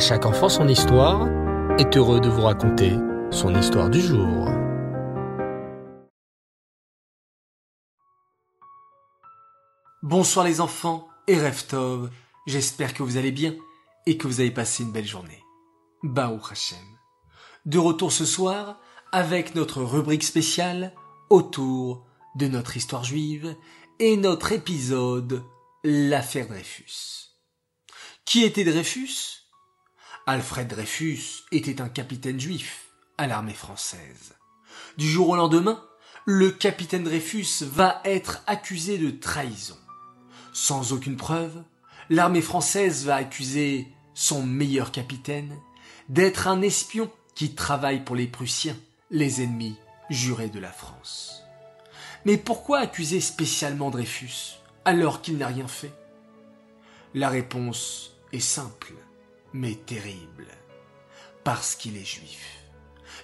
Chaque enfant son histoire est heureux de vous raconter son histoire du jour. Bonsoir les enfants et Reftov, j'espère que vous allez bien et que vous avez passé une belle journée. Baou Hashem. De retour ce soir avec notre rubrique spéciale autour de notre histoire juive et notre épisode L'affaire Dreyfus. Qui était Dreyfus? Alfred Dreyfus était un capitaine juif à l'armée française. Du jour au lendemain, le capitaine Dreyfus va être accusé de trahison. Sans aucune preuve, l'armée française va accuser son meilleur capitaine d'être un espion qui travaille pour les Prussiens, les ennemis jurés de la France. Mais pourquoi accuser spécialement Dreyfus alors qu'il n'a rien fait? La réponse est simple mais terrible, parce qu'il est juif.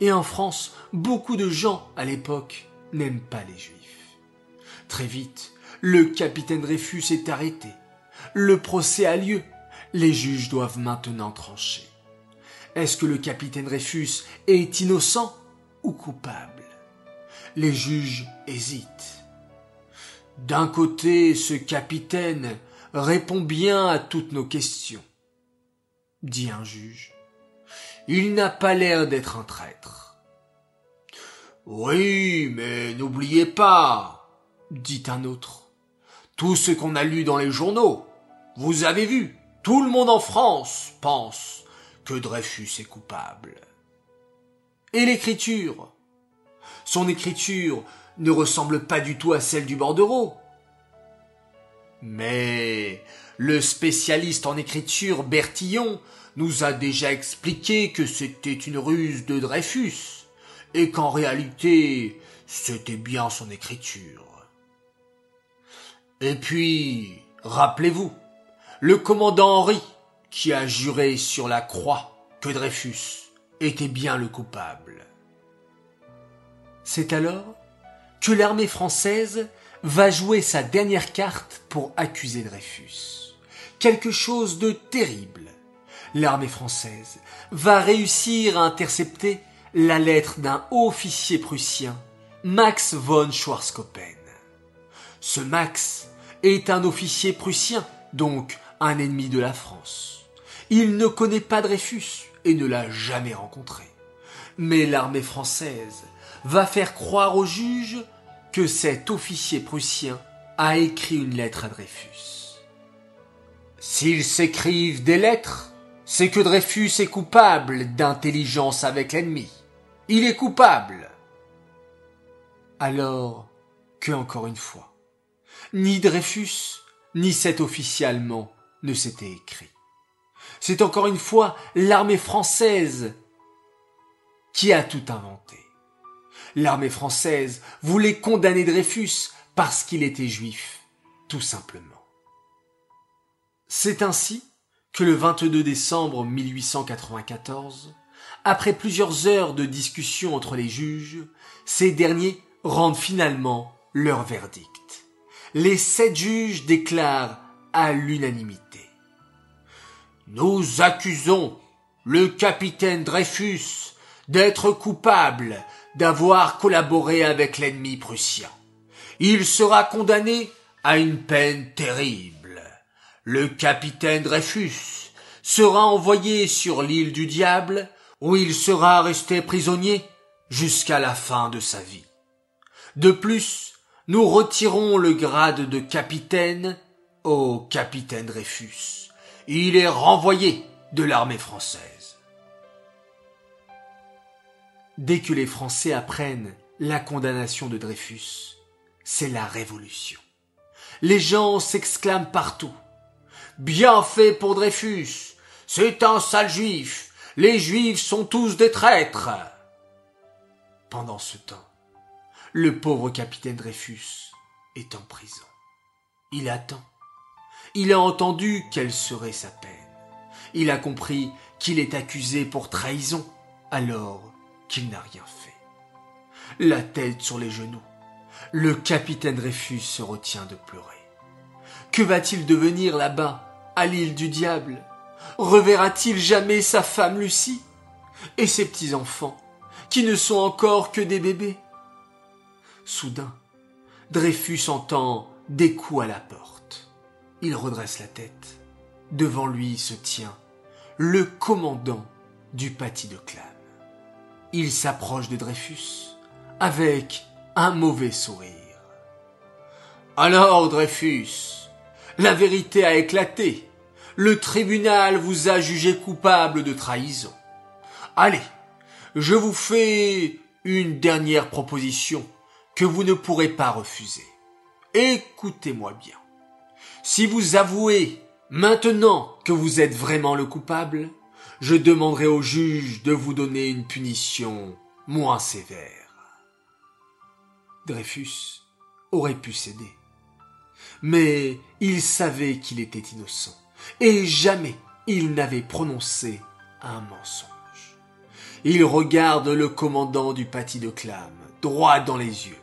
Et en France, beaucoup de gens à l'époque n'aiment pas les juifs. Très vite, le capitaine Dreyfus est arrêté. Le procès a lieu. Les juges doivent maintenant trancher. Est-ce que le capitaine Dreyfus est innocent ou coupable? Les juges hésitent. D'un côté, ce capitaine répond bien à toutes nos questions dit un juge. Il n'a pas l'air d'être un traître. Oui, mais n'oubliez pas, dit un autre, tout ce qu'on a lu dans les journaux. Vous avez vu, tout le monde en France pense que Dreyfus est coupable. Et l'écriture? Son écriture ne ressemble pas du tout à celle du bordereau. Mais le spécialiste en écriture Bertillon nous a déjà expliqué que c'était une ruse de Dreyfus, et qu'en réalité c'était bien son écriture. Et puis, rappelez-vous, le commandant Henri, qui a juré sur la croix que Dreyfus était bien le coupable. C'est alors que l'armée française va jouer sa dernière carte pour accuser Dreyfus. Quelque chose de terrible. L'armée française va réussir à intercepter la lettre d'un officier prussien, Max von Schwarzkoppen. Ce Max est un officier prussien, donc un ennemi de la France. Il ne connaît pas Dreyfus et ne l'a jamais rencontré. Mais l'armée française va faire croire au juge que cet officier prussien a écrit une lettre à Dreyfus. S'ils s'écrivent des lettres, c'est que Dreyfus est coupable d'intelligence avec l'ennemi. Il est coupable. Alors que, encore une fois, ni Dreyfus, ni cet officier allemand ne s'étaient écrits. C'est encore une fois l'armée française qui a tout inventé. L'armée française voulait condamner Dreyfus parce qu'il était juif, tout simplement. C'est ainsi que le 22 décembre 1894, après plusieurs heures de discussion entre les juges, ces derniers rendent finalement leur verdict. Les sept juges déclarent à l'unanimité. Nous accusons le capitaine Dreyfus d'être coupable d'avoir collaboré avec l'ennemi prussien. Il sera condamné à une peine terrible. Le capitaine Dreyfus sera envoyé sur l'île du diable où il sera resté prisonnier jusqu'à la fin de sa vie. De plus, nous retirons le grade de capitaine au capitaine Dreyfus. Il est renvoyé de l'armée française. Dès que les Français apprennent la condamnation de Dreyfus, c'est la révolution. Les gens s'exclament partout. Bien fait pour Dreyfus. C'est un sale juif. Les juifs sont tous des traîtres. Pendant ce temps, le pauvre capitaine Dreyfus est en prison. Il attend. Il a entendu quelle serait sa peine. Il a compris qu'il est accusé pour trahison. Alors, qu'il n'a rien fait. La tête sur les genoux, le capitaine Dreyfus se retient de pleurer. Que va-t-il devenir là-bas, à l'île du diable reverra-t-il jamais sa femme Lucie et ses petits-enfants, qui ne sont encore que des bébés? Soudain, Dreyfus entend des coups à la porte. Il redresse la tête. Devant lui se tient le commandant du paty de Clam. Il s'approche de Dreyfus avec un mauvais sourire. Alors, Dreyfus, la vérité a éclaté. Le tribunal vous a jugé coupable de trahison. Allez, je vous fais une dernière proposition que vous ne pourrez pas refuser. Écoutez-moi bien. Si vous avouez maintenant que vous êtes vraiment le coupable, je demanderai au juge de vous donner une punition moins sévère. Dreyfus aurait pu céder. Mais il savait qu'il était innocent, et jamais il n'avait prononcé un mensonge. Il regarde le commandant du paty de Clam droit dans les yeux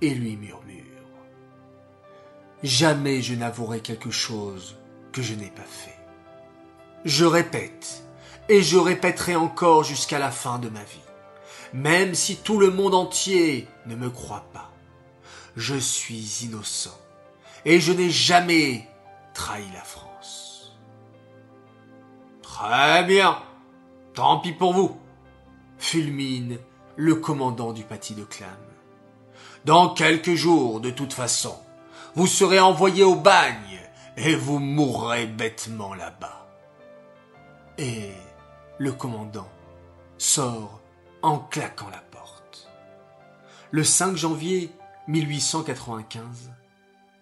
et lui murmure. Jamais je n'avouerai quelque chose que je n'ai pas fait. Je répète, et je répéterai encore jusqu'à la fin de ma vie, même si tout le monde entier ne me croit pas. Je suis innocent, et je n'ai jamais trahi la France. Très bien, tant pis pour vous, fulmine le commandant du paty de Clam. Dans quelques jours, de toute façon, vous serez envoyé au bagne et vous mourrez bêtement là-bas. Et le commandant sort en claquant la porte. Le 5 janvier 1895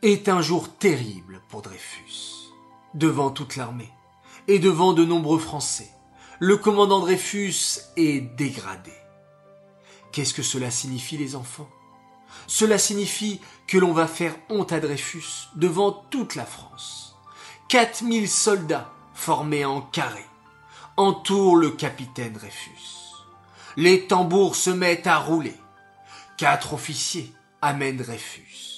est un jour terrible pour Dreyfus. Devant toute l'armée et devant de nombreux Français, le commandant Dreyfus est dégradé. Qu'est-ce que cela signifie les enfants? Cela signifie que l'on va faire honte à Dreyfus devant toute la France. 4000 soldats formés en carré entourent le capitaine Dreyfus. Les tambours se mettent à rouler. Quatre officiers amènent Dreyfus.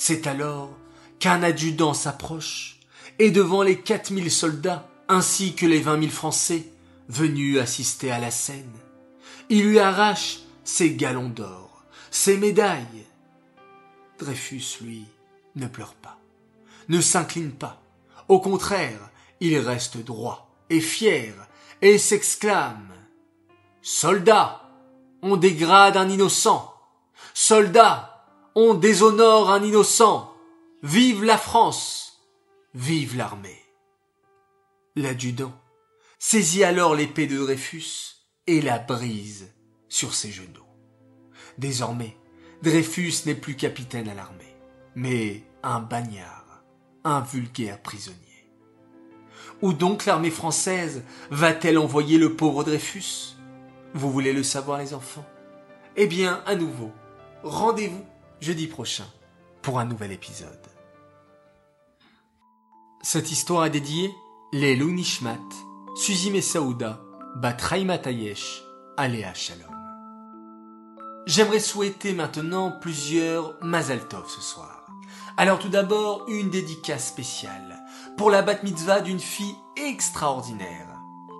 C'est alors qu'un adjudant s'approche et devant les 4000 soldats ainsi que les 20 000 Français venus assister à la scène, il lui arrache ses galons d'or, ses médailles, Dreyfus, lui, ne pleure pas, ne s'incline pas. Au contraire, il reste droit et fier et s'exclame Soldats, on dégrade un innocent. Soldats, on déshonore un innocent. Vive la France. Vive l'armée. L'adjudant saisit alors l'épée de Dreyfus et la brise sur ses genoux. Désormais, Dreyfus n'est plus capitaine à l'armée, mais un bagnard, un vulgaire prisonnier. Où donc l'armée française va-t-elle envoyer le pauvre Dreyfus? Vous voulez le savoir les enfants? Eh bien, à nouveau, rendez-vous jeudi prochain pour un nouvel épisode. Cette histoire est dédiée les Nishmat, Suzy Messaouda, Bat Tayesh, Aléa Shalom. J'aimerais souhaiter maintenant plusieurs Mazal ce soir. Alors tout d'abord, une dédicace spéciale pour la bat mitzvah d'une fille extraordinaire.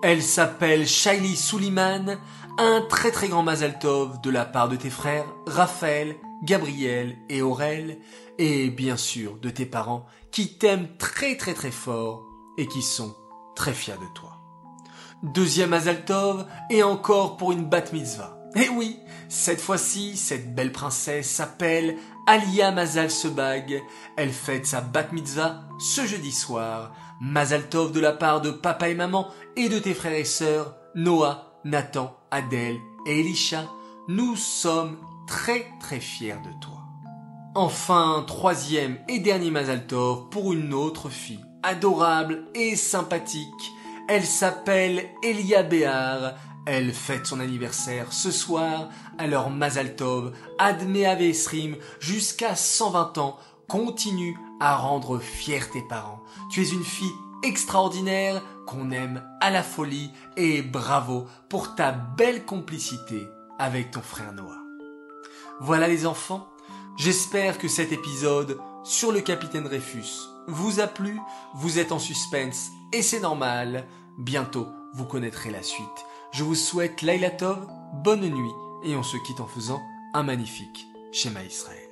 Elle s'appelle Shaili Suliman, un très très grand Mazal de la part de tes frères Raphaël, Gabriel et Aurel, et bien sûr de tes parents qui t'aiment très très très fort et qui sont très fiers de toi. Deuxième Mazal et encore pour une bat mitzvah. Eh oui, cette fois-ci, cette belle princesse s'appelle Alia Mazal Sebag. Elle fête sa bat mitzvah ce jeudi soir. Mazal Tov de la part de papa et maman et de tes frères et sœurs, Noah, Nathan, Adèle et Elisha. Nous sommes très très fiers de toi. Enfin, troisième et dernier Mazal Tov pour une autre fille, adorable et sympathique. Elle s'appelle Elia Béar. Elle fête son anniversaire ce soir, alors Mazal Tov, Admet Avesrim, jusqu'à 120 ans, continue à rendre fiers tes parents. Tu es une fille extraordinaire qu'on aime à la folie et bravo pour ta belle complicité avec ton frère Noah. Voilà les enfants, j'espère que cet épisode sur le capitaine Dreyfus vous a plu, vous êtes en suspense et c'est normal, Bientôt, vous connaîtrez la suite. Je vous souhaite Laila Tov, bonne nuit, et on se quitte en faisant un magnifique schéma Israël.